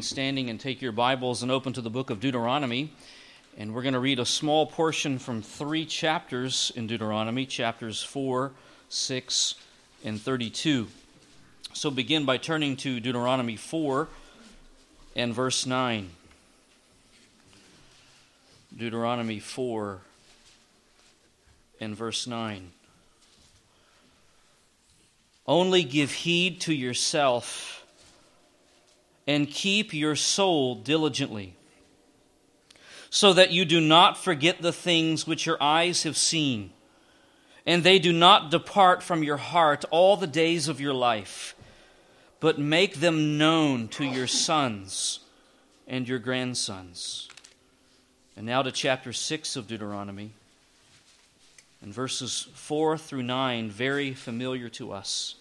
standing and take your Bibles and open to the book of Deuteronomy. And we're going to read a small portion from three chapters in Deuteronomy chapters 4, 6, and 32. So begin by turning to Deuteronomy 4 and verse 9. Deuteronomy 4 and verse 9. Only give heed to yourself and keep your soul diligently, so that you do not forget the things which your eyes have seen, and they do not depart from your heart all the days of your life, but make them known to your sons and your grandsons. And now to chapter 6 of Deuteronomy, and verses 4 through 9, very familiar to us.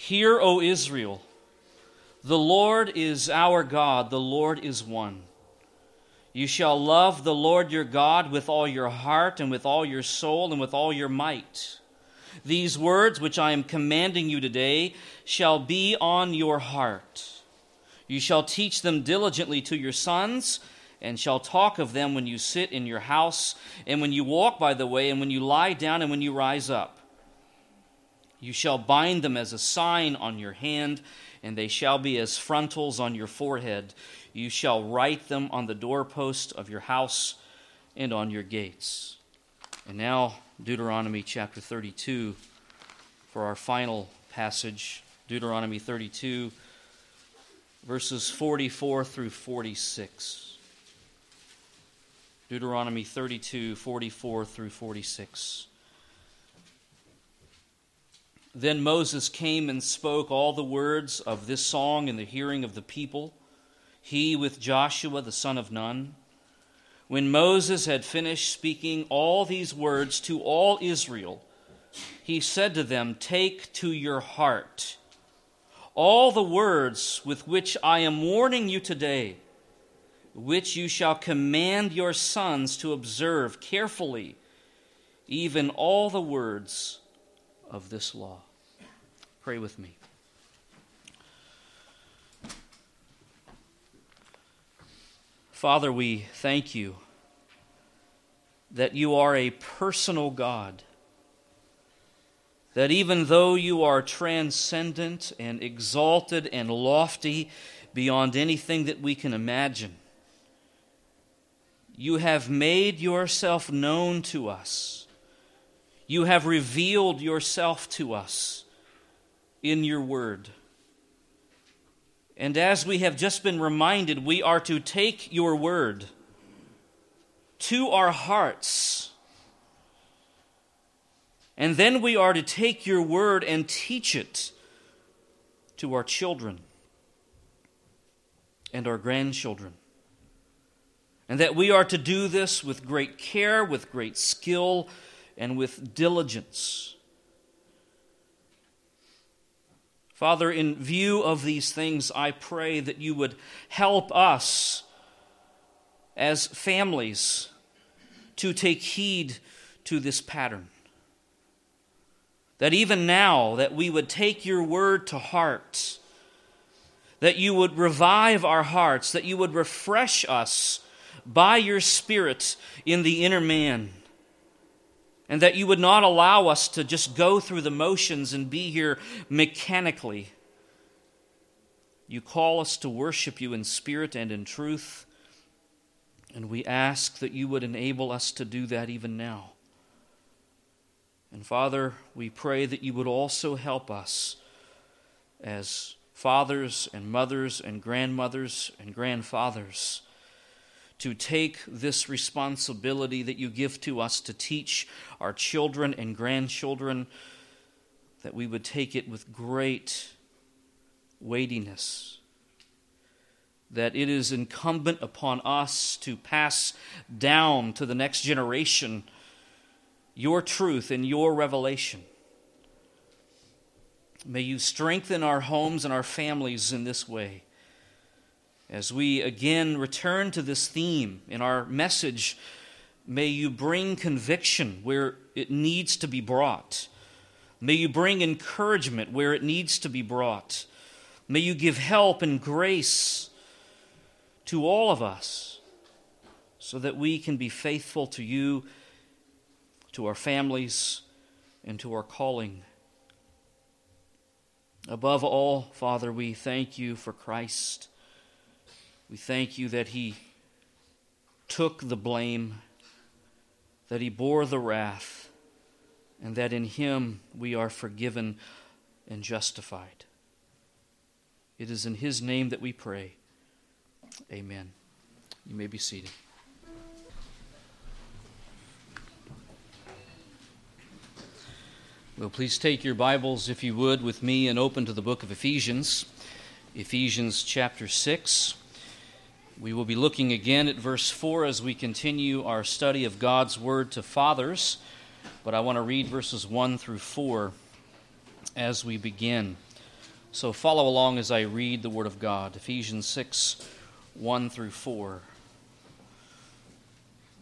Hear, O Israel, the Lord is our God, the Lord is one. You shall love the Lord your God with all your heart, and with all your soul, and with all your might. These words which I am commanding you today shall be on your heart. You shall teach them diligently to your sons, and shall talk of them when you sit in your house, and when you walk by the way, and when you lie down, and when you rise up. You shall bind them as a sign on your hand, and they shall be as frontals on your forehead. You shall write them on the doorpost of your house and on your gates. And now, Deuteronomy chapter 32 for our final passage. Deuteronomy 32, verses 44 through 46. Deuteronomy 32, 44 through 46. Then Moses came and spoke all the words of this song in the hearing of the people, he with Joshua the son of Nun. When Moses had finished speaking all these words to all Israel, he said to them, Take to your heart all the words with which I am warning you today, which you shall command your sons to observe carefully, even all the words of this law. Pray with me. Father, we thank you that you are a personal God. That even though you are transcendent and exalted and lofty beyond anything that we can imagine, you have made yourself known to us. You have revealed yourself to us in your word. And as we have just been reminded, we are to take your word to our hearts. And then we are to take your word and teach it to our children and our grandchildren. And that we are to do this with great care, with great skill, and with diligence. Father, in view of these things, I pray that you would help us as families to take heed to this pattern. That even now that we would take your word to heart, that you would revive our hearts, that you would refresh us by your spirit in the inner man and that you would not allow us to just go through the motions and be here mechanically. You call us to worship you in spirit and in truth, and we ask that you would enable us to do that even now. And Father, we pray that you would also help us as fathers and mothers and grandmothers and grandfathers to take this responsibility that you give to us to teach our children and grandchildren, that we would take it with great weightiness. That it is incumbent upon us to pass down to the next generation your truth and your revelation. May you strengthen our homes and our families in this way as we again return to this theme in our message, may you bring conviction where it needs to be brought. May you bring encouragement where it needs to be brought. May you give help and grace to all of us so that we can be faithful to you, to our families, and to our calling. Above all, Father, we thank you for Christ. We thank you that he took the blame, that he bore the wrath, and that in him we are forgiven and justified. It is in his name that we pray. Amen. You may be seated. Well, please take your Bibles, if you would, with me and open to the book of Ephesians, Ephesians chapter 6. We will be looking again at verse 4 as we continue our study of God's Word to fathers, but I want to read verses 1 through 4 as we begin. So follow along as I read the Word of God. Ephesians 6 1 through 4.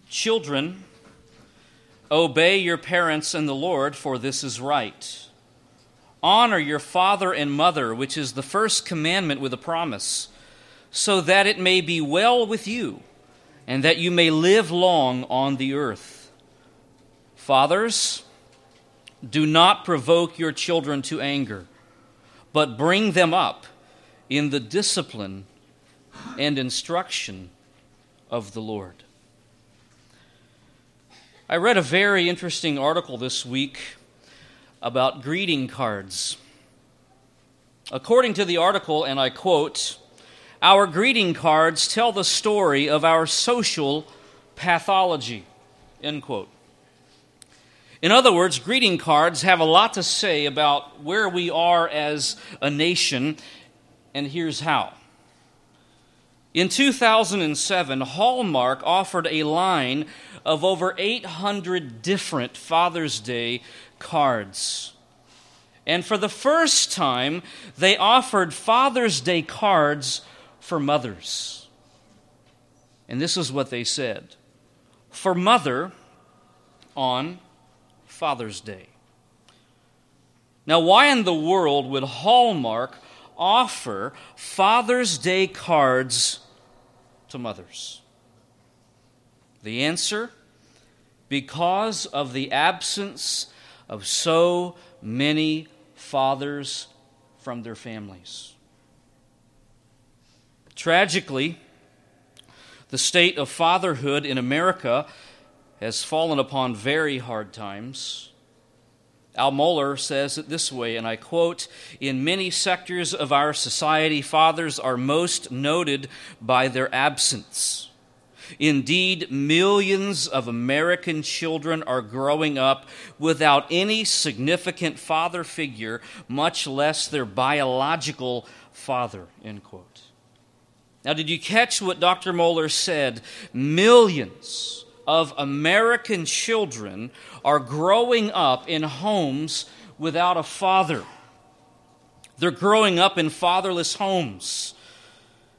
Children, Obey your parents in the Lord, for this is right. Honor your father and mother, which is the first commandment with a promise, so that it may be well with you, and that you may live long on the earth. Fathers, do not provoke your children to anger, but bring them up in the discipline and instruction of the Lord. I read a very interesting article this week about greeting cards. According to the article, and I quote, our greeting cards tell the story of our social pathology. End quote. In other words, greeting cards have a lot to say about where we are as a nation, and here's how. In 2007, Hallmark offered a line of over 800 different Father's Day cards. And for the first time, they offered Father's Day cards for mothers. And this is what they said For mother on Father's Day. Now, why in the world would Hallmark offer Father's Day cards to mothers? The answer because of the absence of so many fathers from their families. Tragically, the state of fatherhood in America has fallen upon very hard times. Al Mohler says it this way, and I quote In many sectors of our society, fathers are most noted by their absence. Indeed, millions of American children are growing up without any significant father figure, much less their biological father. End quote. Now, did you catch what Dr. Mohler said? Millions of American children are growing up in homes without a father. They're growing up in fatherless homes.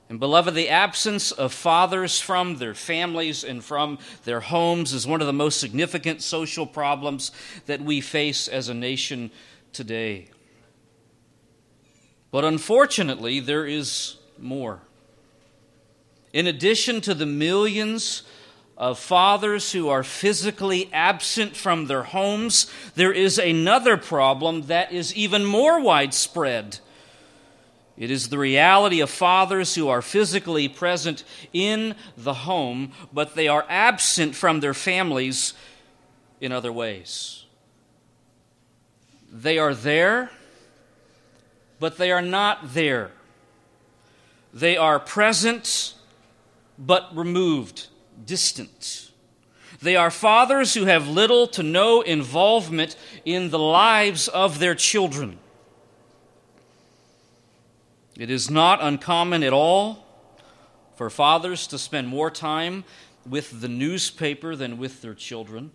And, beloved, the absence of fathers from their families and from their homes is one of the most significant social problems that we face as a nation today. But unfortunately, there is more. In addition to the millions of fathers who are physically absent from their homes, there is another problem that is even more widespread it is the reality of fathers who are physically present in the home, but they are absent from their families in other ways. They are there, but they are not there. They are present, but removed, distant. They are fathers who have little to no involvement in the lives of their children. It is not uncommon at all for fathers to spend more time with the newspaper than with their children.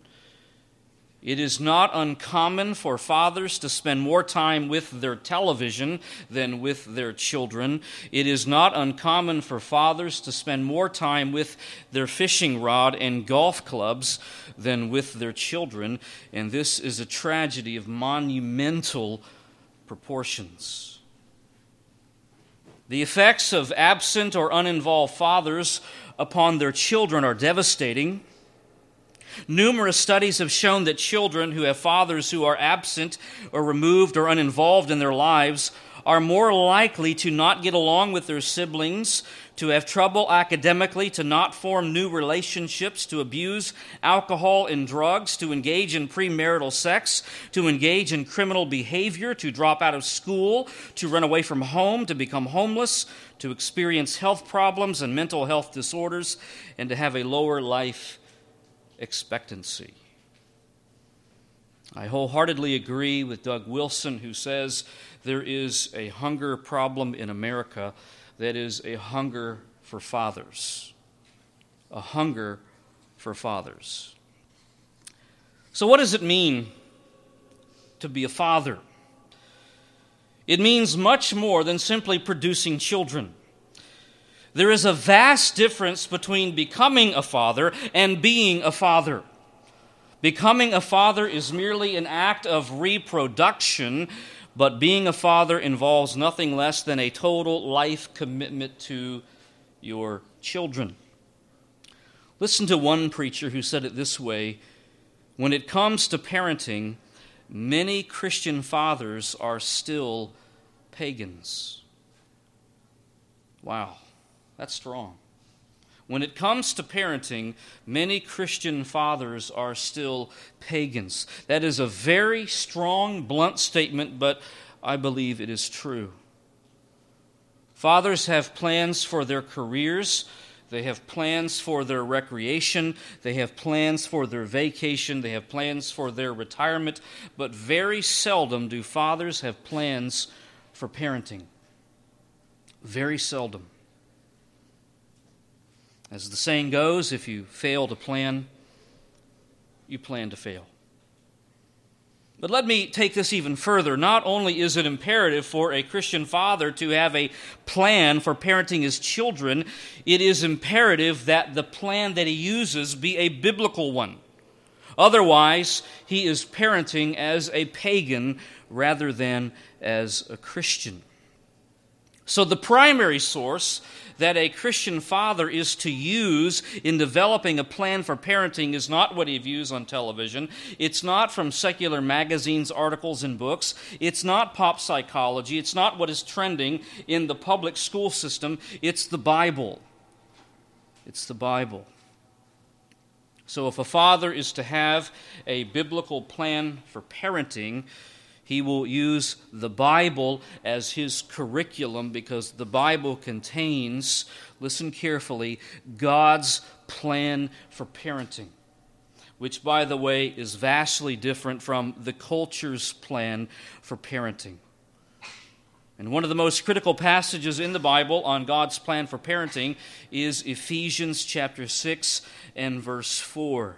It is not uncommon for fathers to spend more time with their television than with their children. It is not uncommon for fathers to spend more time with their fishing rod and golf clubs than with their children. And this is a tragedy of monumental proportions. The effects of absent or uninvolved fathers upon their children are devastating. Numerous studies have shown that children who have fathers who are absent or removed or uninvolved in their lives are more likely to not get along with their siblings, to have trouble academically, to not form new relationships, to abuse alcohol and drugs, to engage in premarital sex, to engage in criminal behavior, to drop out of school, to run away from home, to become homeless, to experience health problems and mental health disorders, and to have a lower life expectancy. I wholeheartedly agree with Doug Wilson, who says there is a hunger problem in America that is a hunger for fathers. A hunger for fathers. So, what does it mean to be a father? It means much more than simply producing children. There is a vast difference between becoming a father and being a father. Becoming a father is merely an act of reproduction, but being a father involves nothing less than a total life commitment to your children. Listen to one preacher who said it this way When it comes to parenting, many Christian fathers are still pagans. Wow. That's strong. When it comes to parenting, many Christian fathers are still pagans. That is a very strong, blunt statement, but I believe it is true. Fathers have plans for their careers. They have plans for their recreation. They have plans for their vacation. They have plans for their retirement. But very seldom do fathers have plans for parenting. Very seldom. As the saying goes, if you fail to plan, you plan to fail. But let me take this even further. Not only is it imperative for a Christian father to have a plan for parenting his children, it is imperative that the plan that he uses be a biblical one. Otherwise, he is parenting as a pagan rather than as a Christian. So, the primary source that a Christian father is to use in developing a plan for parenting is not what he views on television. It's not from secular magazines, articles, and books. It's not pop psychology. It's not what is trending in the public school system. It's the Bible. It's the Bible. So, if a father is to have a biblical plan for parenting, he will use the Bible as his curriculum because the Bible contains, listen carefully, God's plan for parenting, which, by the way, is vastly different from the culture's plan for parenting. And one of the most critical passages in the Bible on God's plan for parenting is Ephesians chapter 6 and verse 4.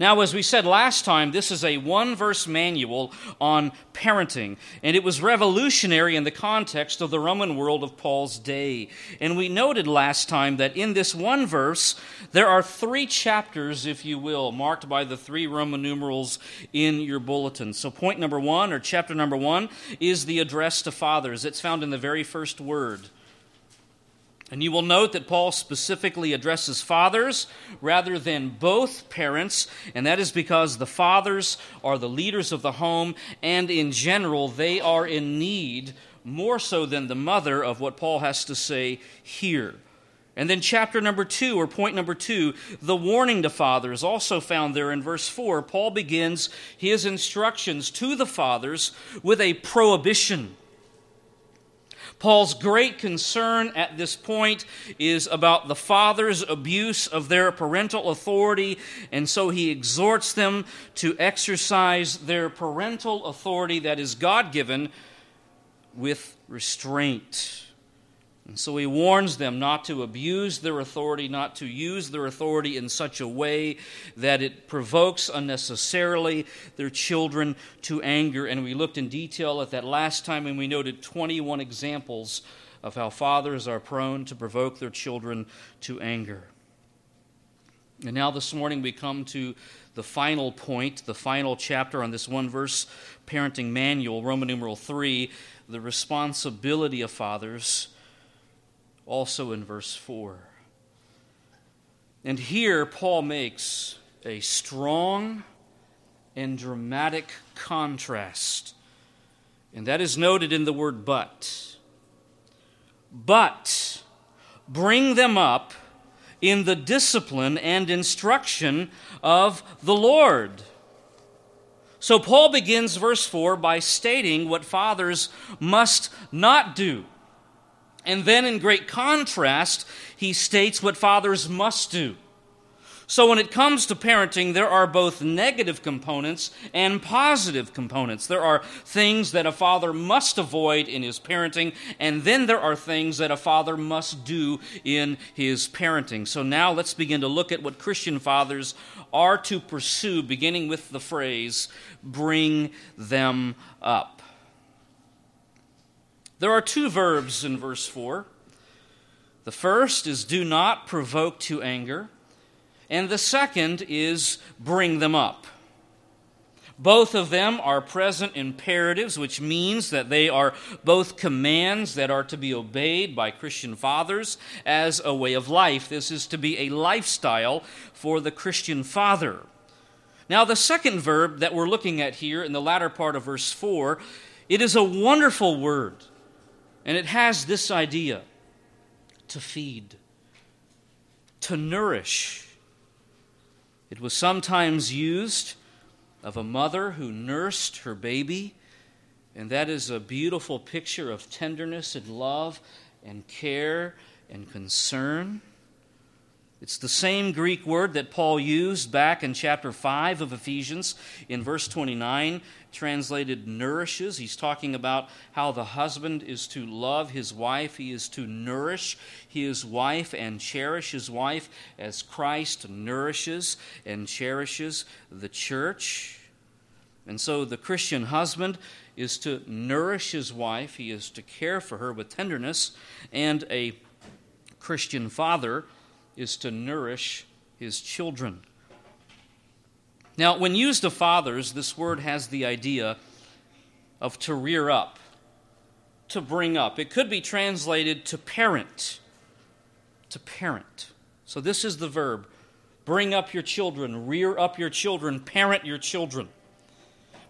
Now, as we said last time, this is a one verse manual on parenting, and it was revolutionary in the context of the Roman world of Paul's day. And we noted last time that in this one verse, there are three chapters, if you will, marked by the three Roman numerals in your bulletin. So, point number one, or chapter number one, is the address to fathers. It's found in the very first word. And you will note that Paul specifically addresses fathers rather than both parents, and that is because the fathers are the leaders of the home, and in general, they are in need more so than the mother of what Paul has to say here. And then, chapter number two, or point number two, the warning to fathers, also found there in verse four. Paul begins his instructions to the fathers with a prohibition. Paul's great concern at this point is about the father's abuse of their parental authority, and so he exhorts them to exercise their parental authority that is God given with restraint. And so he warns them not to abuse their authority, not to use their authority in such a way that it provokes unnecessarily their children to anger. And we looked in detail at that last time, and we noted 21 examples of how fathers are prone to provoke their children to anger. And now this morning we come to the final point, the final chapter on this one verse parenting manual, Roman numeral 3, the responsibility of fathers, also in verse 4. And here Paul makes a strong and dramatic contrast. And that is noted in the word but. But bring them up in the discipline and instruction of the Lord. So Paul begins verse 4 by stating what fathers must not do. And then, in great contrast, he states what fathers must do. So, when it comes to parenting, there are both negative components and positive components. There are things that a father must avoid in his parenting, and then there are things that a father must do in his parenting. So, now let's begin to look at what Christian fathers are to pursue, beginning with the phrase, bring them up. There are two verbs in verse 4. The first is do not provoke to anger and the second is bring them up. Both of them are present imperatives, which means that they are both commands that are to be obeyed by Christian fathers as a way of life. This is to be a lifestyle for the Christian father. Now, the second verb that we're looking at here in the latter part of verse 4, it is a wonderful word, and it has this idea to feed, to nourish it was sometimes used of a mother who nursed her baby, and that is a beautiful picture of tenderness and love and care and concern. It's the same Greek word that Paul used back in chapter 5 of Ephesians in verse 29, translated nourishes. He's talking about how the husband is to love his wife, he is to nourish his wife and cherish his wife as Christ nourishes and cherishes the church. And so the Christian husband is to nourish his wife, he is to care for her with tenderness, and a Christian father is to nourish his children. Now, when used of fathers, this word has the idea of to rear up, to bring up. It could be translated to parent, to parent. So, this is the verb bring up your children, rear up your children, parent your children.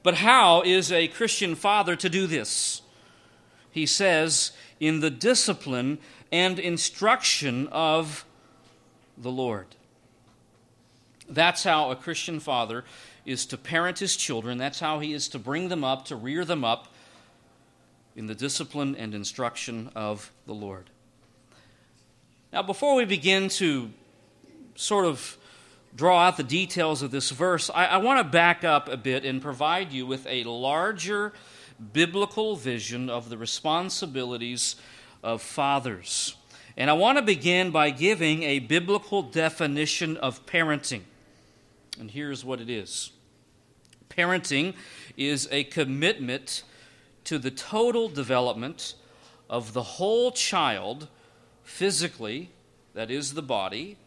But how is a Christian father to do this? He says, in the discipline and instruction of the Lord. That's how a Christian father is to parent his children. That's how he is to bring them up, to rear them up in the discipline and instruction of the Lord. Now, before we begin to sort of draw out the details of this verse, I, I want to back up a bit and provide you with a larger biblical vision of the responsibilities of fathers. And I want to begin by giving a biblical definition of parenting. And here's what it is Parenting is a commitment to the total development of the whole child, physically, that is the body,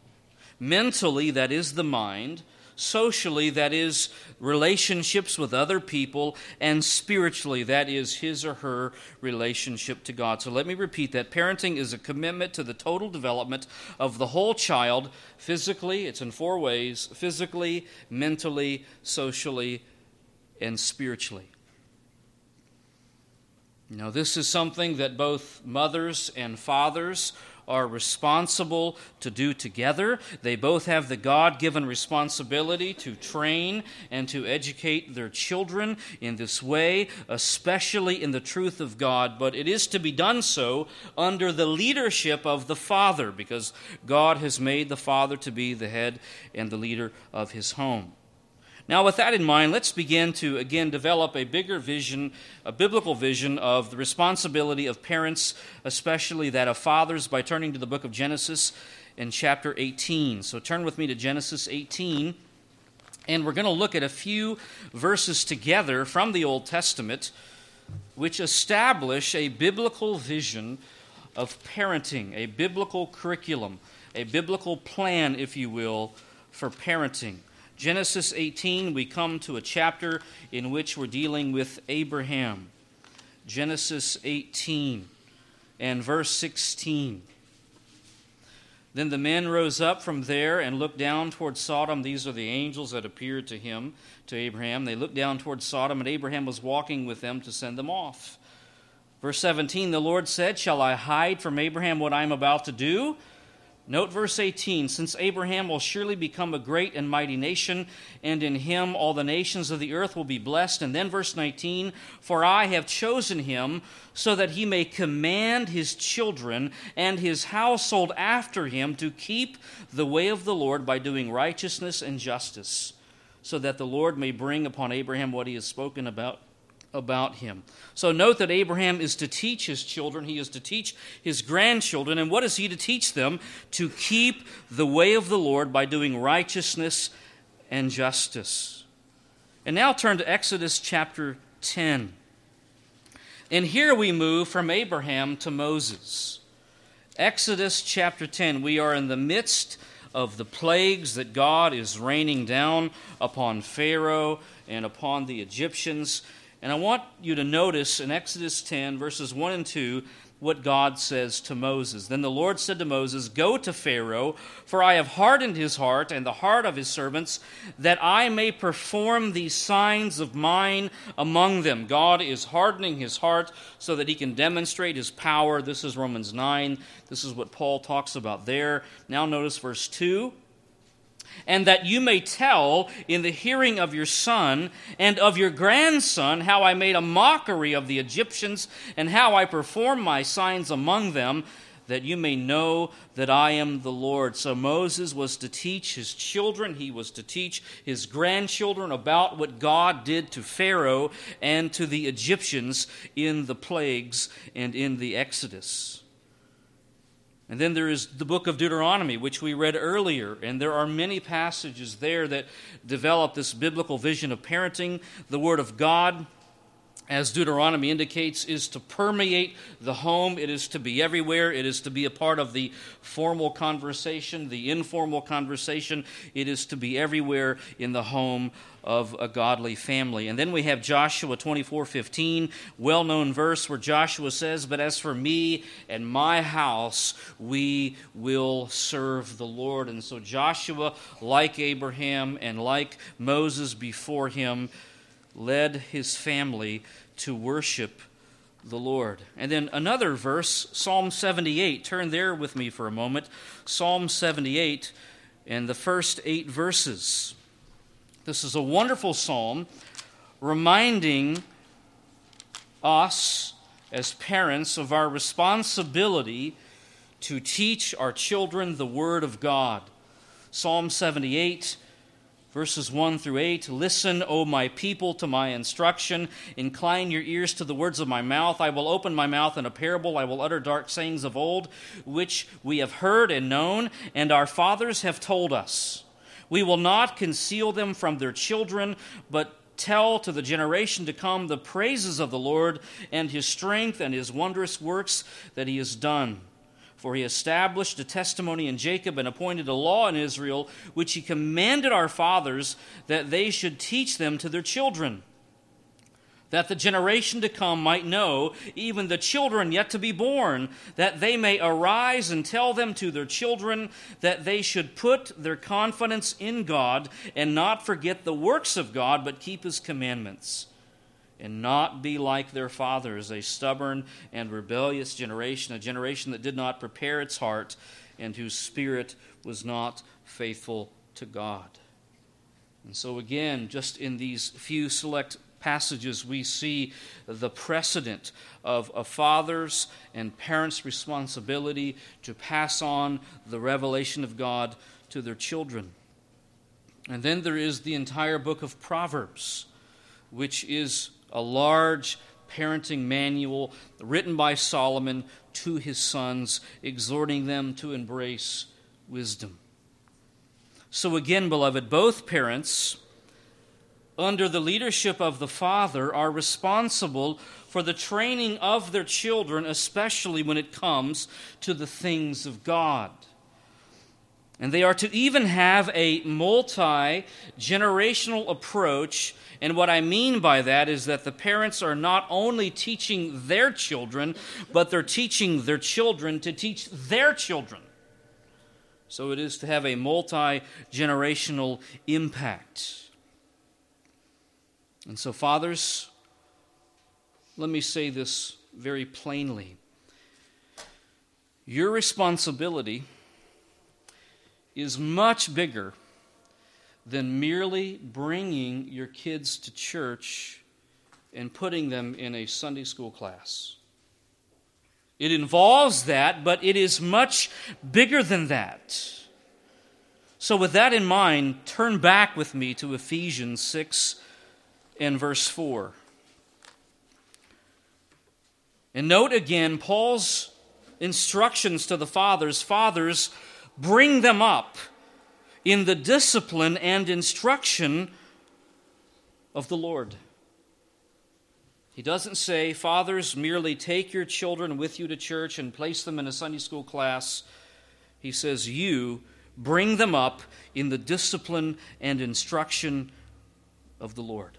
mentally, that is the mind, socially, that is relationships with other people, and spiritually, that is his or her relationship to God. So let me repeat that. Parenting is a commitment to the total development of the whole child, physically, it's in four ways physically, mentally, socially, and spiritually. Now, this is something that both mothers and fathers are responsible to do together. They both have the God given responsibility to train and to educate their children in this way, especially in the truth of God. But it is to be done so under the leadership of the Father, because God has made the Father to be the head and the leader of his home. Now, with that in mind, let's begin to again develop a bigger vision, a biblical vision of the responsibility of parents, especially that of fathers, by turning to the book of Genesis in chapter 18. So turn with me to Genesis 18, and we're going to look at a few verses together from the Old Testament which establish a biblical vision of parenting, a biblical curriculum, a biblical plan, if you will, for parenting. Genesis 18, we come to a chapter in which we're dealing with Abraham. Genesis 18 and verse 16. Then the men rose up from there and looked down toward Sodom. These are the angels that appeared to him, to Abraham. They looked down toward Sodom, and Abraham was walking with them to send them off. Verse 17 The Lord said, Shall I hide from Abraham what I am about to do? Note verse 18 Since Abraham will surely become a great and mighty nation, and in him all the nations of the earth will be blessed. And then verse 19 For I have chosen him so that he may command his children and his household after him to keep the way of the Lord by doing righteousness and justice, so that the Lord may bring upon Abraham what he has spoken about about him. So note that Abraham is to teach his children, he is to teach his grandchildren, and what is he to teach them? To keep the way of the Lord by doing righteousness and justice. And now turn to Exodus chapter 10. And here we move from Abraham to Moses. Exodus chapter 10, we are in the midst of the plagues that God is raining down upon Pharaoh and upon the Egyptians. And I want you to notice in Exodus 10, verses 1 and 2, what God says to Moses. Then the Lord said to Moses, Go to Pharaoh, for I have hardened his heart and the heart of his servants, that I may perform these signs of mine among them. God is hardening his heart so that he can demonstrate his power. This is Romans 9. This is what Paul talks about there. Now notice verse 2 and that you may tell in the hearing of your son and of your grandson how I made a mockery of the Egyptians and how I performed my signs among them, that you may know that I am the Lord. So Moses was to teach his children, he was to teach his grandchildren about what God did to Pharaoh and to the Egyptians in the plagues and in the Exodus. And then there is the book of Deuteronomy, which we read earlier. And there are many passages there that develop this biblical vision of parenting. The Word of God, as Deuteronomy indicates, is to permeate the home. It is to be everywhere. It is to be a part of the formal conversation, the informal conversation. It is to be everywhere in the home of a godly family. And then we have Joshua 24 15, well known verse where Joshua says, But as for me and my house, we will serve the Lord. And so Joshua, like Abraham and like Moses before him, led his family to worship the Lord. And then another verse, Psalm 78. Turn there with me for a moment. Psalm 78 and the first eight verses. This is a wonderful psalm reminding us as parents of our responsibility to teach our children the Word of God. Psalm 78, verses 1 through 8 Listen, O my people, to my instruction. Incline your ears to the words of my mouth. I will open my mouth in a parable. I will utter dark sayings of old, which we have heard and known, and our fathers have told us. We will not conceal them from their children, but tell to the generation to come the praises of the Lord and his strength and his wondrous works that he has done. For he established a testimony in Jacob and appointed a law in Israel, which he commanded our fathers that they should teach them to their children that the generation to come might know, even the children yet to be born, that they may arise and tell them to their children that they should put their confidence in God and not forget the works of God, but keep his commandments. And not be like their fathers, a stubborn and rebellious generation, a generation that did not prepare its heart and whose spirit was not faithful to God. And so, again, just in these few select passages, we see the precedent of a father's and parents' responsibility to pass on the revelation of God to their children. And then there is the entire book of Proverbs, which is a large parenting manual written by Solomon to his sons, exhorting them to embrace wisdom. So, again, beloved, both parents under the leadership of the father, are responsible for the training of their children, especially when it comes to the things of God. And they are to even have a multi generational approach. And what I mean by that is that the parents are not only teaching their children, but they're teaching their children to teach their children. So it is to have a multi generational impact. And so, fathers, let me say this very plainly. Your responsibility is much bigger than merely bringing your kids to church and putting them in a Sunday school class. It involves that, but it is much bigger than that. So, with that in mind, turn back with me to Ephesians 6 and verse 4. And note again Paul's instructions to the fathers Fathers, bring them up in the discipline and instruction of the Lord. He doesn't say, Fathers, merely take your children with you to church and place them in a Sunday school class. He says, You bring them up in the discipline and instruction of the Lord.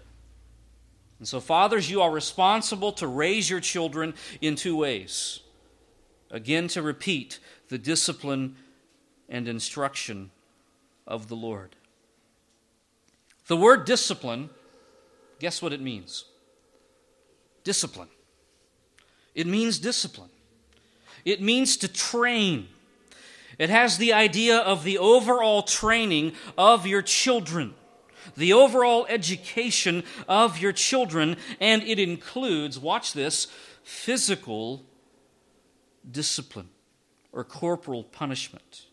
And so, fathers, you are responsible to raise your children in two ways. Again, to repeat the discipline and instruction of the Lord. The word discipline, guess what it means? Discipline. It means discipline. It means to train. It has the idea of the overall training of your children the overall education of your children, and it includes, watch this, physical discipline or corporal punishment.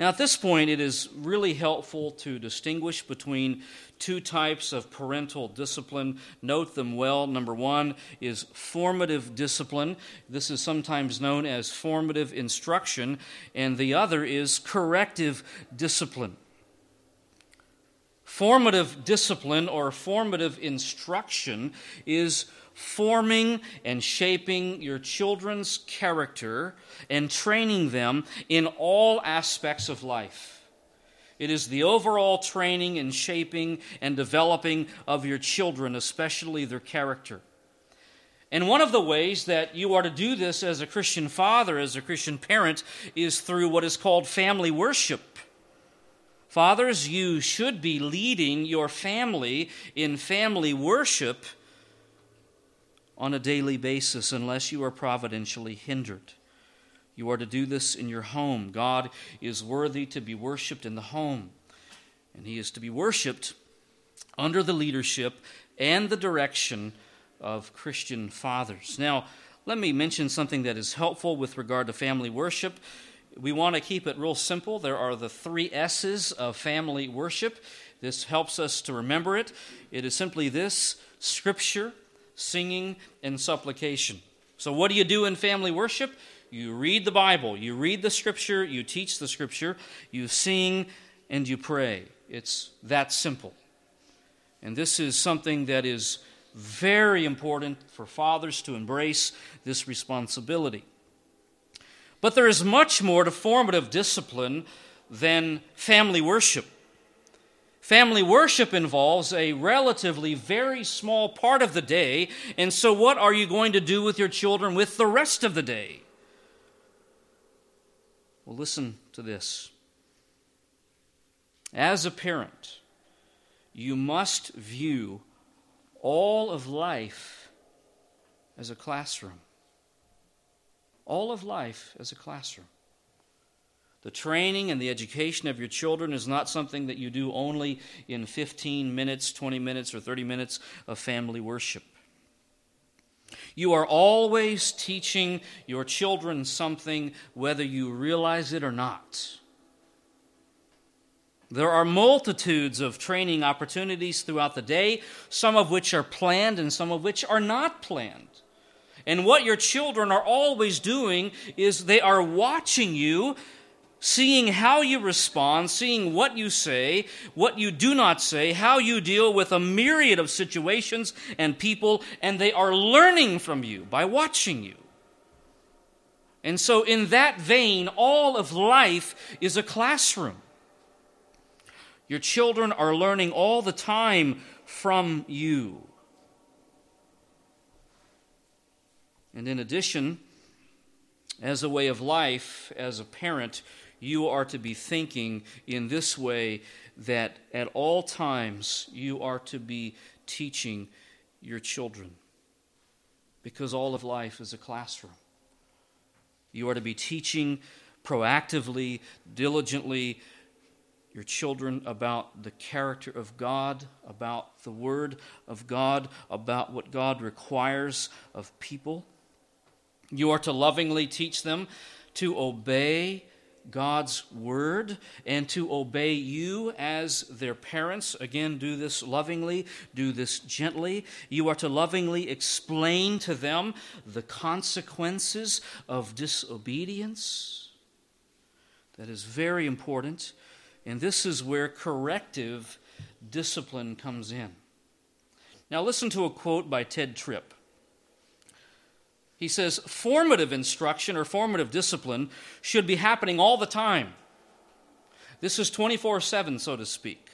Now, at this point, it is really helpful to distinguish between two types of parental discipline. Note them well. Number one is formative discipline. This is sometimes known as formative instruction, and the other is corrective discipline. Formative discipline or formative instruction is forming and shaping your children's character and training them in all aspects of life. It is the overall training and shaping and developing of your children, especially their character. And one of the ways that you are to do this as a Christian father, as a Christian parent, is through what is called family worship. Fathers, you should be leading your family in family worship on a daily basis unless you are providentially hindered. You are to do this in your home. God is worthy to be worshiped in the home, and He is to be worshiped under the leadership and the direction of Christian fathers. Now, let me mention something that is helpful with regard to family worship we want to keep it real simple. There are the three S's of family worship. This helps us to remember it. It is simply this scripture, singing, and supplication. So, what do you do in family worship? You read the Bible, you read the scripture, you teach the scripture, you sing, and you pray. It's that simple. And this is something that is very important for fathers to embrace this responsibility. But there is much more to formative discipline than family worship. Family worship involves a relatively very small part of the day, and so what are you going to do with your children with the rest of the day? Well, listen to this. As a parent, you must view all of life as a classroom all of life as a classroom. The training and the education of your children is not something that you do only in 15 minutes, 20 minutes, or 30 minutes of family worship. You are always teaching your children something, whether you realize it or not. There are multitudes of training opportunities throughout the day, some of which are planned and some of which are not planned. And what your children are always doing is they are watching you, seeing how you respond, seeing what you say, what you do not say, how you deal with a myriad of situations and people, and they are learning from you by watching you. And so, in that vein, all of life is a classroom. Your children are learning all the time from you. And in addition, as a way of life, as a parent, you are to be thinking in this way that at all times you are to be teaching your children. Because all of life is a classroom. You are to be teaching proactively, diligently your children about the character of God, about the Word of God, about what God requires of people. You are to lovingly teach them to obey God's word and to obey you as their parents. Again, do this lovingly, do this gently. You are to lovingly explain to them the consequences of disobedience. That is very important. And this is where corrective discipline comes in. Now, listen to a quote by Tedd Tripp. He says, formative instruction or formative discipline should be happening all the time. This is 24 7, so to speak.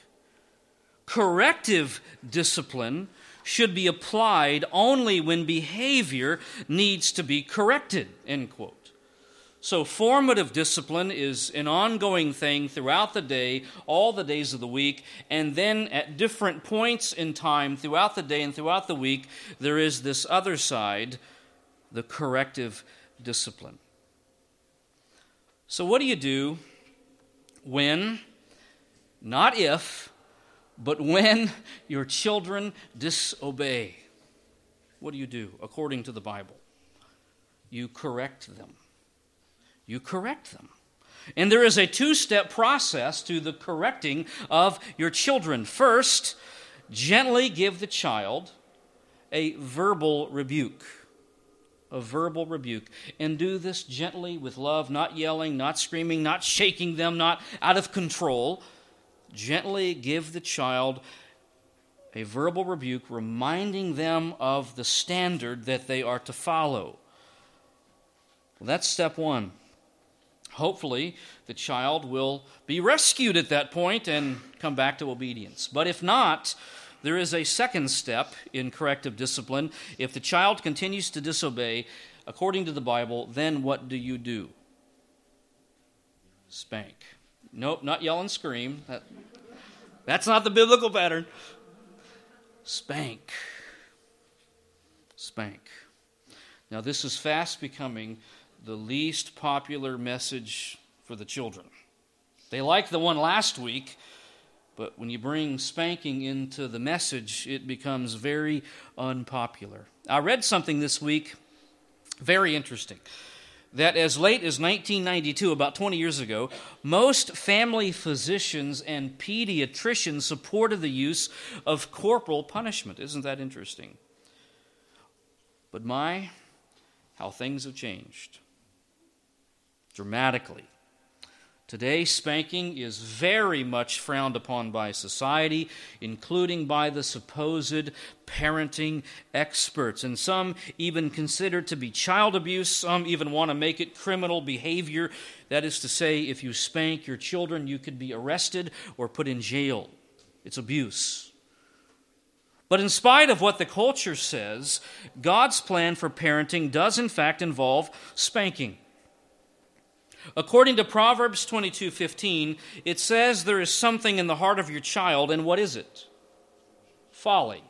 Corrective discipline should be applied only when behavior needs to be corrected, end quote. So, formative discipline is an ongoing thing throughout the day, all the days of the week, and then at different points in time throughout the day and throughout the week, there is this other side the corrective discipline. So, what do you do when, not if, but when your children disobey? What do you do according to the Bible? You correct them. You correct them. And there is a two step process to the correcting of your children. First, gently give the child a verbal rebuke a verbal rebuke. And do this gently with love, not yelling, not screaming, not shaking them, not out of control. Gently give the child a verbal rebuke, reminding them of the standard that they are to follow. Well, that's step one. Hopefully, the child will be rescued at that point and come back to obedience. But if not, there is a second step in corrective discipline. If the child continues to disobey, according to the Bible, then what do you do? Spank. Nope, not yell and scream. That, that's not the biblical pattern. Spank. Spank. Now, this is fast becoming the least popular message for the children. They liked the one last week but when you bring spanking into the message, it becomes very unpopular. I read something this week, very interesting, that as late as 1992, about 20 years ago, most family physicians and pediatricians supported the use of corporal punishment. Isn't that interesting? But my, how things have changed dramatically. Today, spanking is very much frowned upon by society, including by the supposed parenting experts. And some even consider it to be child abuse. Some even want to make it criminal behavior. That is to say, if you spank your children, you could be arrested or put in jail. It's abuse. But in spite of what the culture says, God's plan for parenting does in fact involve spanking. According to Proverbs 22:15, it says there is something in the heart of your child and what is it? Folly,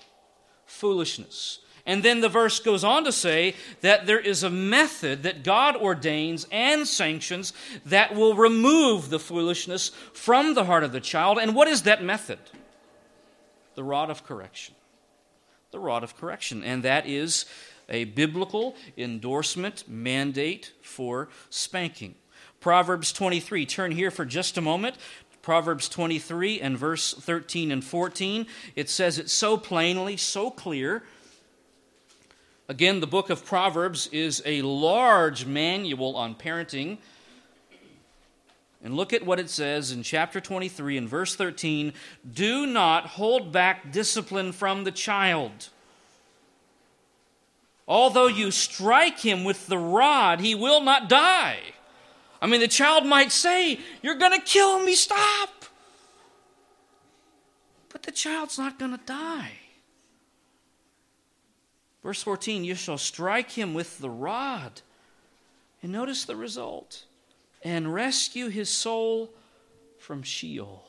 foolishness. And then the verse goes on to say that there is a method that God ordains and sanctions that will remove the foolishness from the heart of the child. And what is that method? The rod of correction. The rod of correction. And that is a biblical endorsement mandate for spanking. Proverbs 23. Turn here for just a moment. Proverbs 23 and verse 13 and 14. It says it so plainly, so clear. Again, the book of Proverbs is a large manual on parenting. And look at what it says in chapter 23 and verse 13 Do not hold back discipline from the child. Although you strike him with the rod, he will not die. I mean, the child might say, You're going to kill me, stop. But the child's not going to die. Verse 14, You shall strike him with the rod. And notice the result and rescue his soul from Sheol,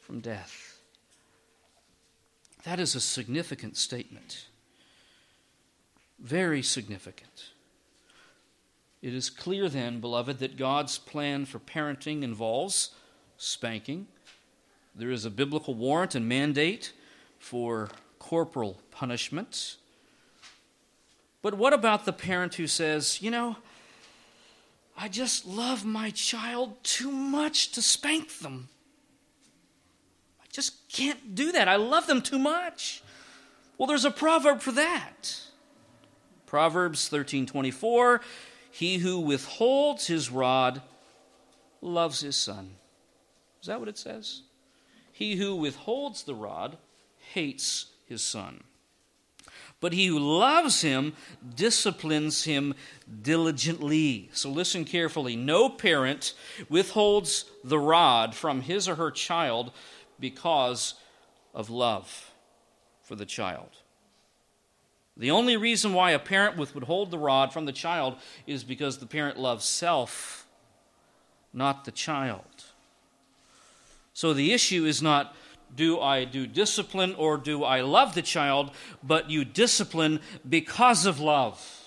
from death. That is a significant statement. Very significant. It is clear then, beloved, that God's plan for parenting involves spanking. There is a biblical warrant and mandate for corporal punishment. But what about the parent who says, you know, I just love my child too much to spank them? I just can't do that. I love them too much. Well, there's a proverb for that. Proverbs 13:24, he who withholds his rod loves his son. Is that what it says? He who withholds the rod hates his son. But he who loves him disciplines him diligently. So listen carefully. No parent withholds the rod from his or her child because of love for the child. The only reason why a parent would withhold the rod from the child is because the parent loves self, not the child. So the issue is not do I do discipline or do I love the child, but you discipline because of love.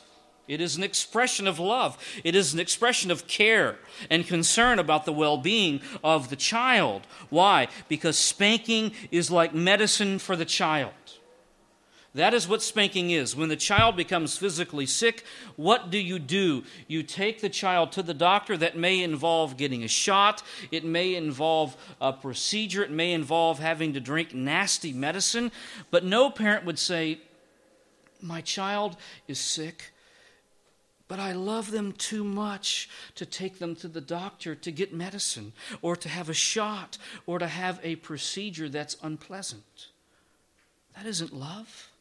It is an expression of love. It is an expression of care and concern about the well being of the child. Why? Because spanking is like medicine for the child. That is what spanking is. When the child becomes physically sick, what do you do? You take the child to the doctor. That may involve getting a shot, it may involve a procedure, it may involve having to drink nasty medicine. But no parent would say, My child is sick. But I love them too much to take them to the doctor to get medicine or to have a shot or to have a procedure that's unpleasant. That isn't love.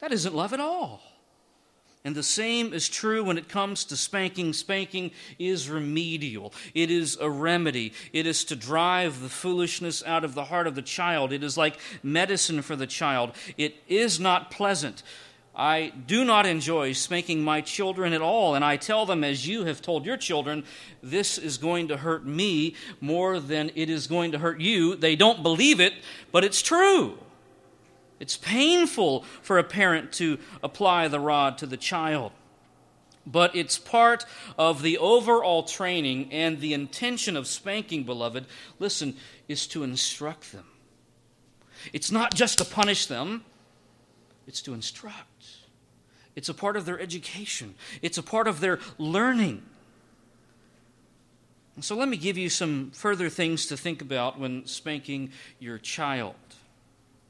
That isn't love at all. And the same is true when it comes to spanking. Spanking is remedial, it is a remedy. It is to drive the foolishness out of the heart of the child. It is like medicine for the child. It is not pleasant. I do not enjoy spanking my children at all, and I tell them, as you have told your children, this is going to hurt me more than it is going to hurt you. They don't believe it, but it's true. It's painful for a parent to apply the rod to the child. But it's part of the overall training and the intention of spanking, beloved, listen, is to instruct them. It's not just to punish them, it's to instruct. It's a part of their education, it's a part of their learning. so let me give you some further things to think about when spanking your child.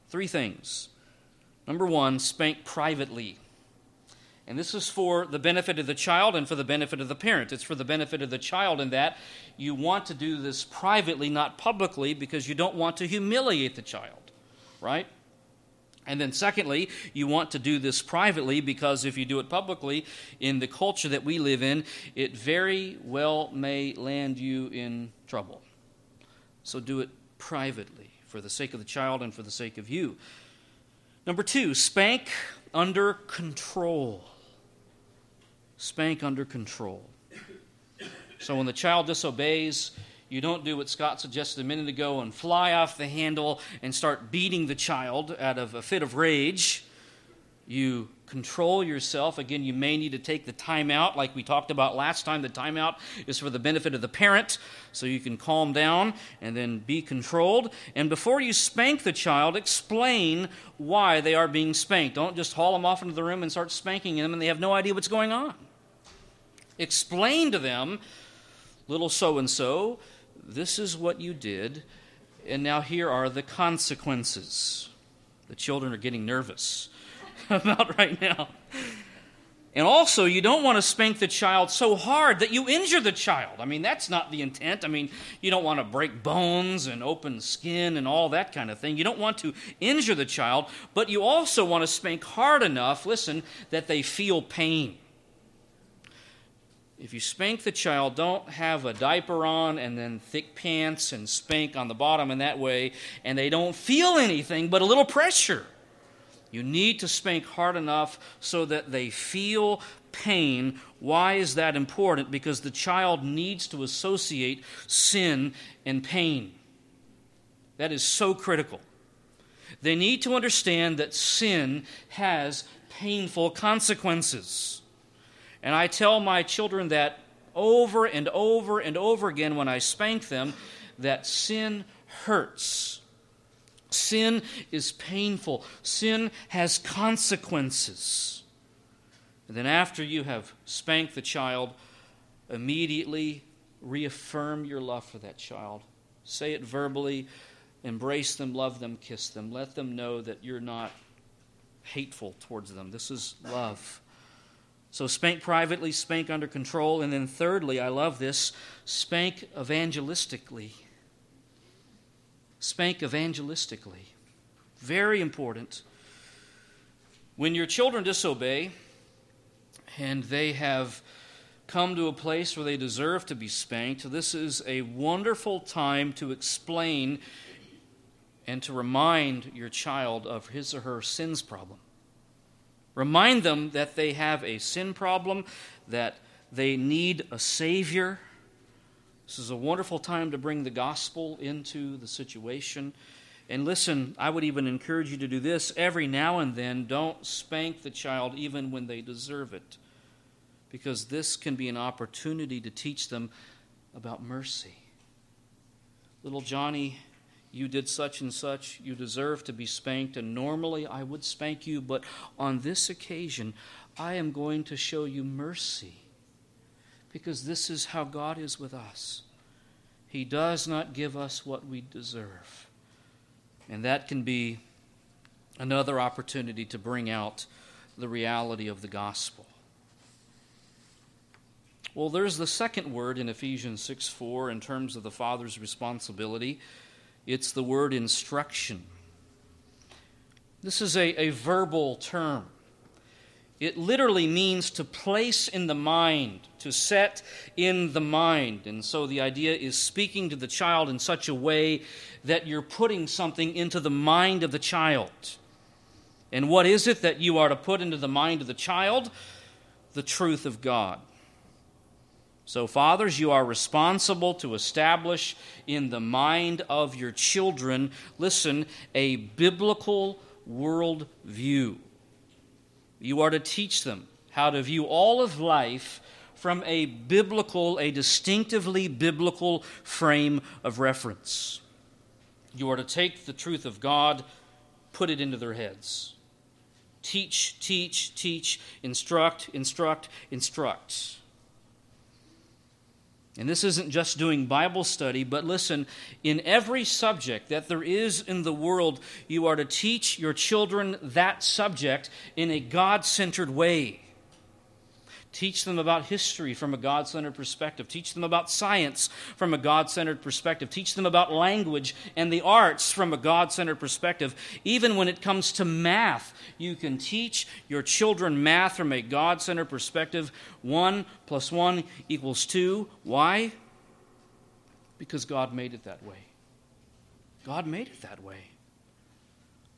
Three things. Number one, spank privately. And this is for the benefit of the child and for the benefit of the parent. It's for the benefit of the child in that you want to do this privately, not publicly, because you don't want to humiliate the child, right? And then, secondly, you want to do this privately because if you do it publicly, in the culture that we live in, it very well may land you in trouble. So do it privately for the sake of the child and for the sake of you. Number two, spank under control. Spank under control. So when the child disobeys, you don't do what Scott suggested a minute ago and fly off the handle and start beating the child out of a fit of rage. You control yourself. Again, you may need to take the time out, like we talked about last time. The timeout is for the benefit of the parent, so you can calm down and then be controlled. And before you spank the child, explain why they are being spanked. Don't just haul them off into the room and start spanking them, and they have no idea what's going on. Explain to them, little so and so, this is what you did, and now here are the consequences. The children are getting nervous about right now. And also, you don't want to spank the child so hard that you injure the child. I mean, that's not the intent. I mean, you don't want to break bones and open skin and all that kind of thing. You don't want to injure the child, but you also want to spank hard enough, listen, that they feel pain. If you spank the child, don't have a diaper on and then thick pants and spank on the bottom in that way, and they don't feel anything but a little pressure. You need to spank hard enough so that they feel pain. Why is that important? Because the child needs to associate sin and pain. That is so critical. They need to understand that sin has painful consequences. And I tell my children that over and over and over again when I spank them that sin hurts. Sin is painful. Sin has consequences. And then, after you have spanked the child, immediately reaffirm your love for that child. Say it verbally, embrace them, love them, kiss them. Let them know that you're not hateful towards them. This is love. So, spank privately, spank under control. And then, thirdly, I love this spank evangelistically spank evangelistically. Very important. When your children disobey and they have come to a place where they deserve to be spanked, this is a wonderful time to explain and to remind your child of his or her sins problem. Remind them that they have a sin problem, that they need a Savior, this is a wonderful time to bring the gospel into the situation. And listen, I would even encourage you to do this every now and then. Don't spank the child even when they deserve it, because this can be an opportunity to teach them about mercy. Little Johnny, you did such and such, you deserve to be spanked, and normally I would spank you, but on this occasion, I am going to show you mercy because this is how God is with us. He does not give us what we deserve. And that can be another opportunity to bring out the reality of the gospel. Well, there's the second word in Ephesians 6 4 in terms of the Father's responsibility. It's the word instruction. This is a, a verbal term. It literally means to place in the mind, to set in the mind. And so the idea is speaking to the child in such a way that you're putting something into the mind of the child. And what is it that you are to put into the mind of the child? The truth of God. So, fathers, you are responsible to establish in the mind of your children, listen, a biblical worldview. You are to teach them how to view all of life from a biblical, a distinctively biblical frame of reference. You are to take the truth of God, put it into their heads. Teach, teach, teach, instruct, instruct, instruct. And this isn't just doing Bible study, but listen, in every subject that there is in the world, you are to teach your children that subject in a God centered way. Teach them about history from a God centered perspective. Teach them about science from a God centered perspective. Teach them about language and the arts from a God centered perspective. Even when it comes to math, you can teach your children math from a God centered perspective. One plus one equals two. Why? Because God made it that way. God made it that way.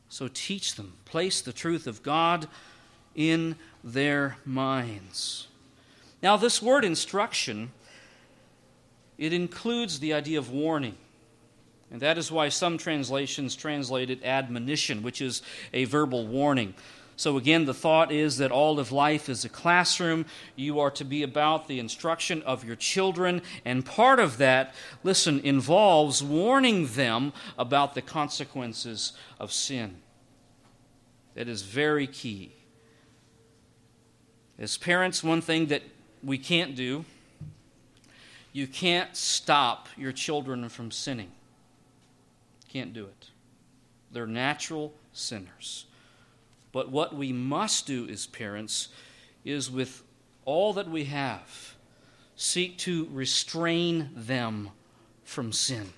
So teach them. Place the truth of God in their minds. Now, this word instruction, it includes the idea of warning. And that is why some translations translate it admonition, which is a verbal warning. So, again, the thought is that all of life is a classroom. You are to be about the instruction of your children. And part of that, listen, involves warning them about the consequences of sin. That is very key. As parents, one thing that we can't do, you can't stop your children from sinning. Can't do it. They're natural sinners. But what we must do as parents is with all that we have, seek to restrain them from sin.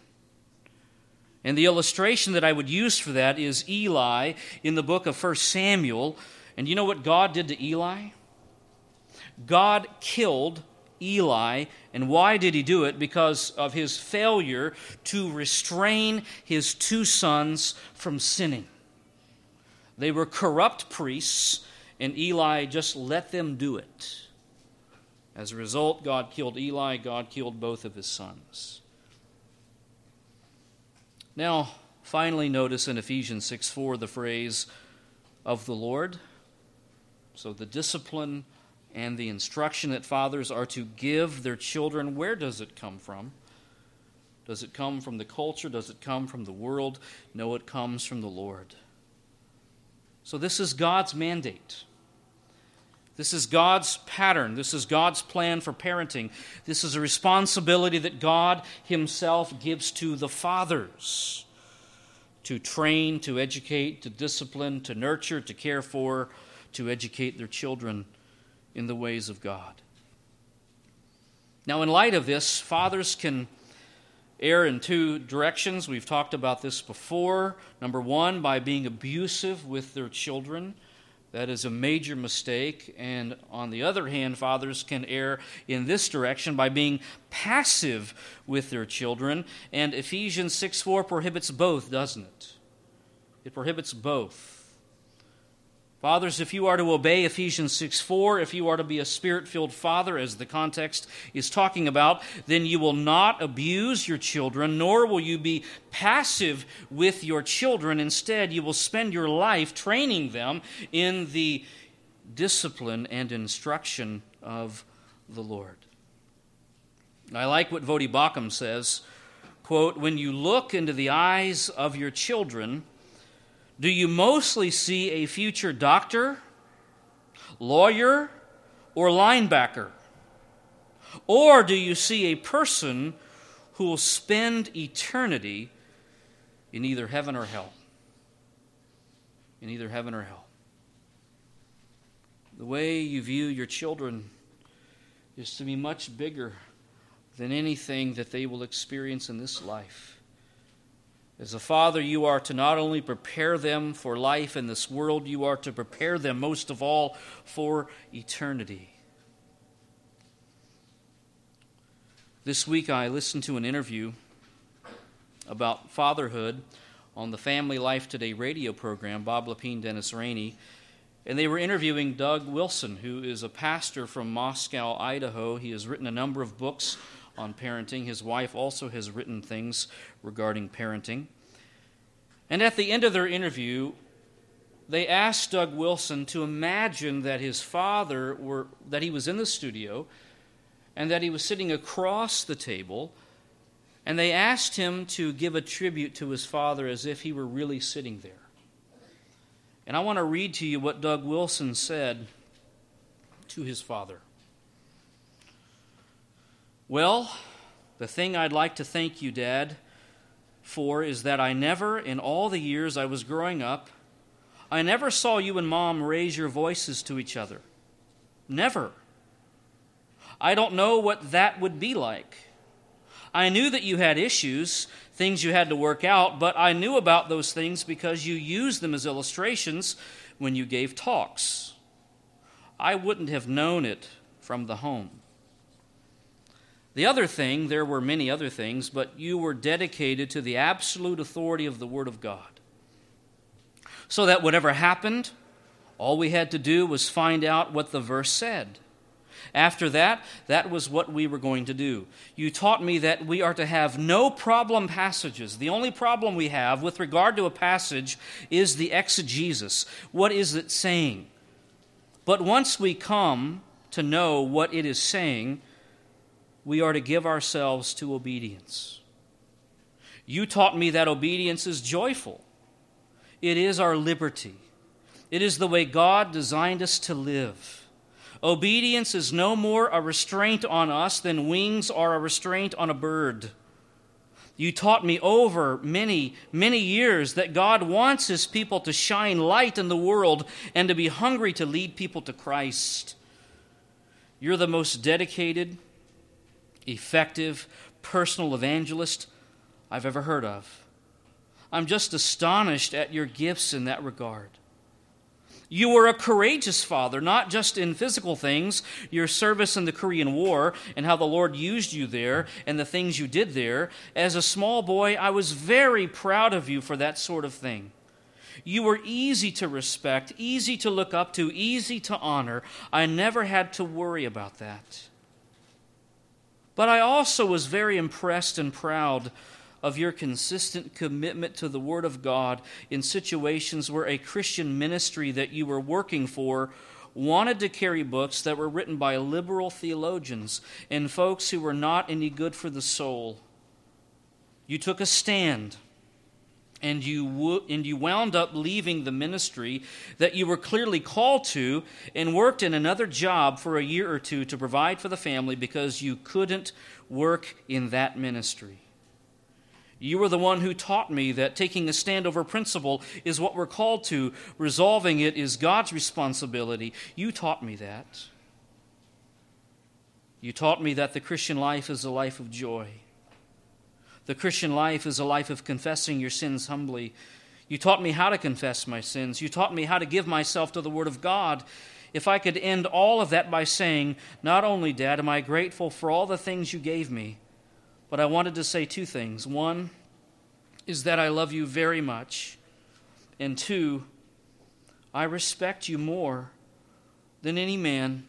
And the illustration that I would use for that is Eli in the book of 1 Samuel. And you know what God did to Eli? God killed Eli. And why did he do it? Because of his failure to restrain his two sons from sinning. They were corrupt priests, and Eli just let them do it. As a result, God killed Eli, God killed both of his sons. Now, finally, notice in Ephesians 6 4 the phrase of the Lord. So, the discipline and the instruction that fathers are to give their children, where does it come from? Does it come from the culture? Does it come from the world? No, it comes from the Lord. So, this is God's mandate. This is God's pattern. This is God's plan for parenting. This is a responsibility that God Himself gives to the fathers to train, to educate, to discipline, to nurture, to care for, to educate their children in the ways of God. Now, in light of this, fathers can err in two directions. We've talked about this before. Number one, by being abusive with their children. That is a major mistake. And on the other hand, fathers can err in this direction by being passive with their children. And Ephesians 6 4 prohibits both, doesn't it? It prohibits both. Fathers, if you are to obey Ephesians 6 4, if you are to be a spirit filled father, as the context is talking about, then you will not abuse your children, nor will you be passive with your children. Instead, you will spend your life training them in the discipline and instruction of the Lord. I like what Voddie Baucham says quote, When you look into the eyes of your children, do you mostly see a future doctor, lawyer, or linebacker? Or do you see a person who will spend eternity in either heaven or hell? In either heaven or hell. The way you view your children is to be much bigger than anything that they will experience in this life. As a father, you are to not only prepare them for life in this world, you are to prepare them most of all for eternity. This week, I listened to an interview about fatherhood on the Family Life Today radio program, Bob Lepine, Dennis Rainey. And they were interviewing Doug Wilson, who is a pastor from Moscow, Idaho. He has written a number of books on parenting. His wife also has written things regarding parenting. And at the end of their interview, they asked Doug Wilson to imagine that his father were that he was in the studio and that he was sitting across the table and they asked him to give a tribute to his father as if he were really sitting there. And I want to read to you what Doug Wilson said to his father. Well, the thing I'd like to thank you, Dad, for is that I never, in all the years I was growing up, I never saw you and Mom raise your voices to each other. Never. I don't know what that would be like. I knew that you had issues, things you had to work out, but I knew about those things because you used them as illustrations when you gave talks. I wouldn't have known it from the home. The other thing, there were many other things, but you were dedicated to the absolute authority of the Word of God. So that whatever happened, all we had to do was find out what the verse said. After that, that was what we were going to do. You taught me that we are to have no problem passages. The only problem we have with regard to a passage is the exegesis. What is it saying? But once we come to know what it is saying, we are to give ourselves to obedience. You taught me that obedience is joyful, it is our liberty, it is the way God designed us to live. Obedience is no more a restraint on us than wings are a restraint on a bird. You taught me over many, many years that God wants His people to shine light in the world and to be hungry to lead people to Christ. You're the most dedicated, effective, personal evangelist I've ever heard of. I'm just astonished at your gifts in that regard. You were a courageous father, not just in physical things, your service in the Korean War and how the Lord used you there and the things you did there. As a small boy, I was very proud of you for that sort of thing. You were easy to respect, easy to look up to, easy to honor. I never had to worry about that. But I also was very impressed and proud of your consistent commitment to the Word of God in situations where a Christian ministry that you were working for wanted to carry books that were written by liberal theologians and folks who were not any good for the soul. You took a stand and you, wo- and you wound up leaving the ministry that you were clearly called to and worked in another job for a year or two to provide for the family because you couldn't work in that ministry. You were the one who taught me that taking a stand over principle is what we're called to, resolving it is God's responsibility. You taught me that. You taught me that the Christian life is a life of joy. The Christian life is a life of confessing your sins humbly. You taught me how to confess my sins. You taught me how to give myself to the Word of God. If I could end all of that by saying, Not only, Dad, am I grateful for all the things you gave me, but I wanted to say two things. One is that I love you very much, and two, I respect you more than any man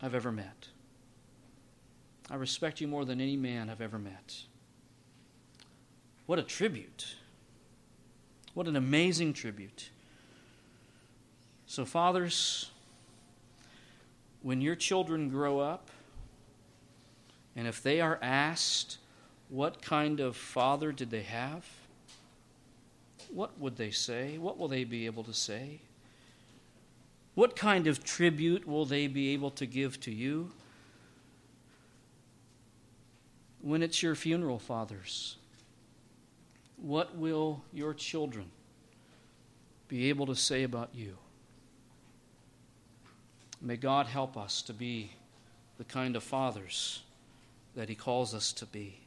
I've ever met. I respect you more than any man I've ever met. What a tribute. What an amazing tribute. So, fathers, when your children grow up, and if they are asked, what kind of father did they have? What would they say? What will they be able to say? What kind of tribute will they be able to give to you? When it's your funeral, fathers, what will your children be able to say about you? May God help us to be the kind of fathers that He calls us to be.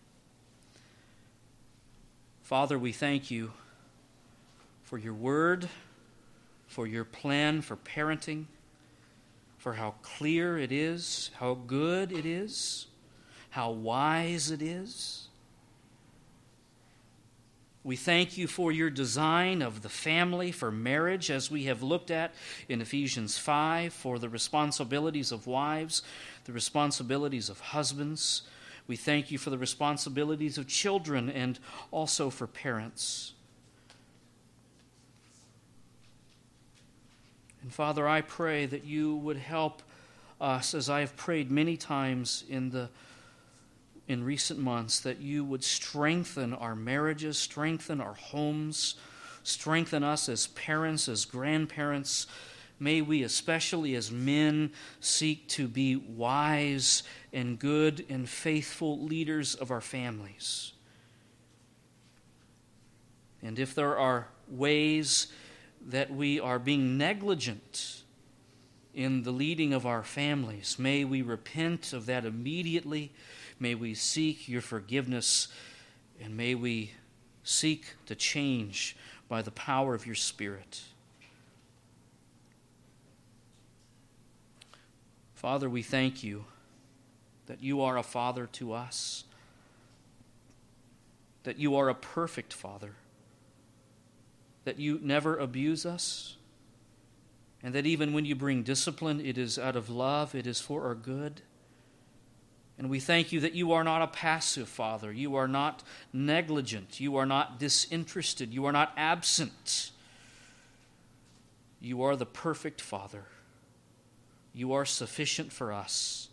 Father, we thank you for your word, for your plan for parenting, for how clear it is, how good it is, how wise it is. We thank you for your design of the family, for marriage, as we have looked at in Ephesians 5, for the responsibilities of wives, the responsibilities of husbands. We thank you for the responsibilities of children and also for parents. And Father, I pray that you would help us, as I have prayed many times in the in recent months that you would strengthen our marriages, strengthen our homes, strengthen us as parents, as grandparents. May we, especially as men, seek to be wise and good and faithful leaders of our families. And if there are ways that we are being negligent in the leading of our families, may we repent of that immediately. May we seek your forgiveness. And may we seek to change by the power of your Spirit. Father, we thank you that you are a father to us, that you are a perfect father, that you never abuse us, and that even when you bring discipline, it is out of love, it is for our good. And we thank you that you are not a passive Father. You are not negligent. You are not disinterested. You are not absent. You are the perfect Father. You are sufficient for us.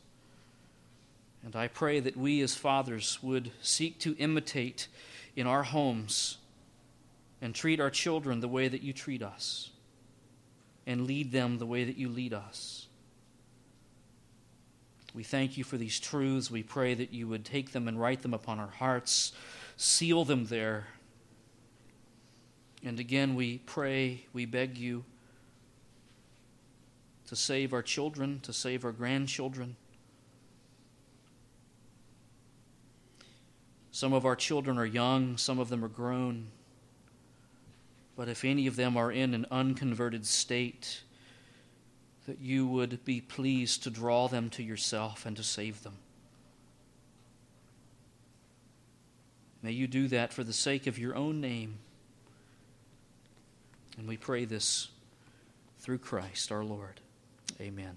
And I pray that we as fathers would seek to imitate in our homes and treat our children the way that you treat us and lead them the way that you lead us. We thank you for these truths. We pray that you would take them and write them upon our hearts, seal them there. And again, we pray, we beg you to save our children, to save our grandchildren. Some of our children are young, some of them are grown. But if any of them are in an unconverted state, that you would be pleased to draw them to yourself and to save them. May you do that for the sake of your own name. And we pray this through Christ our Lord. Amen.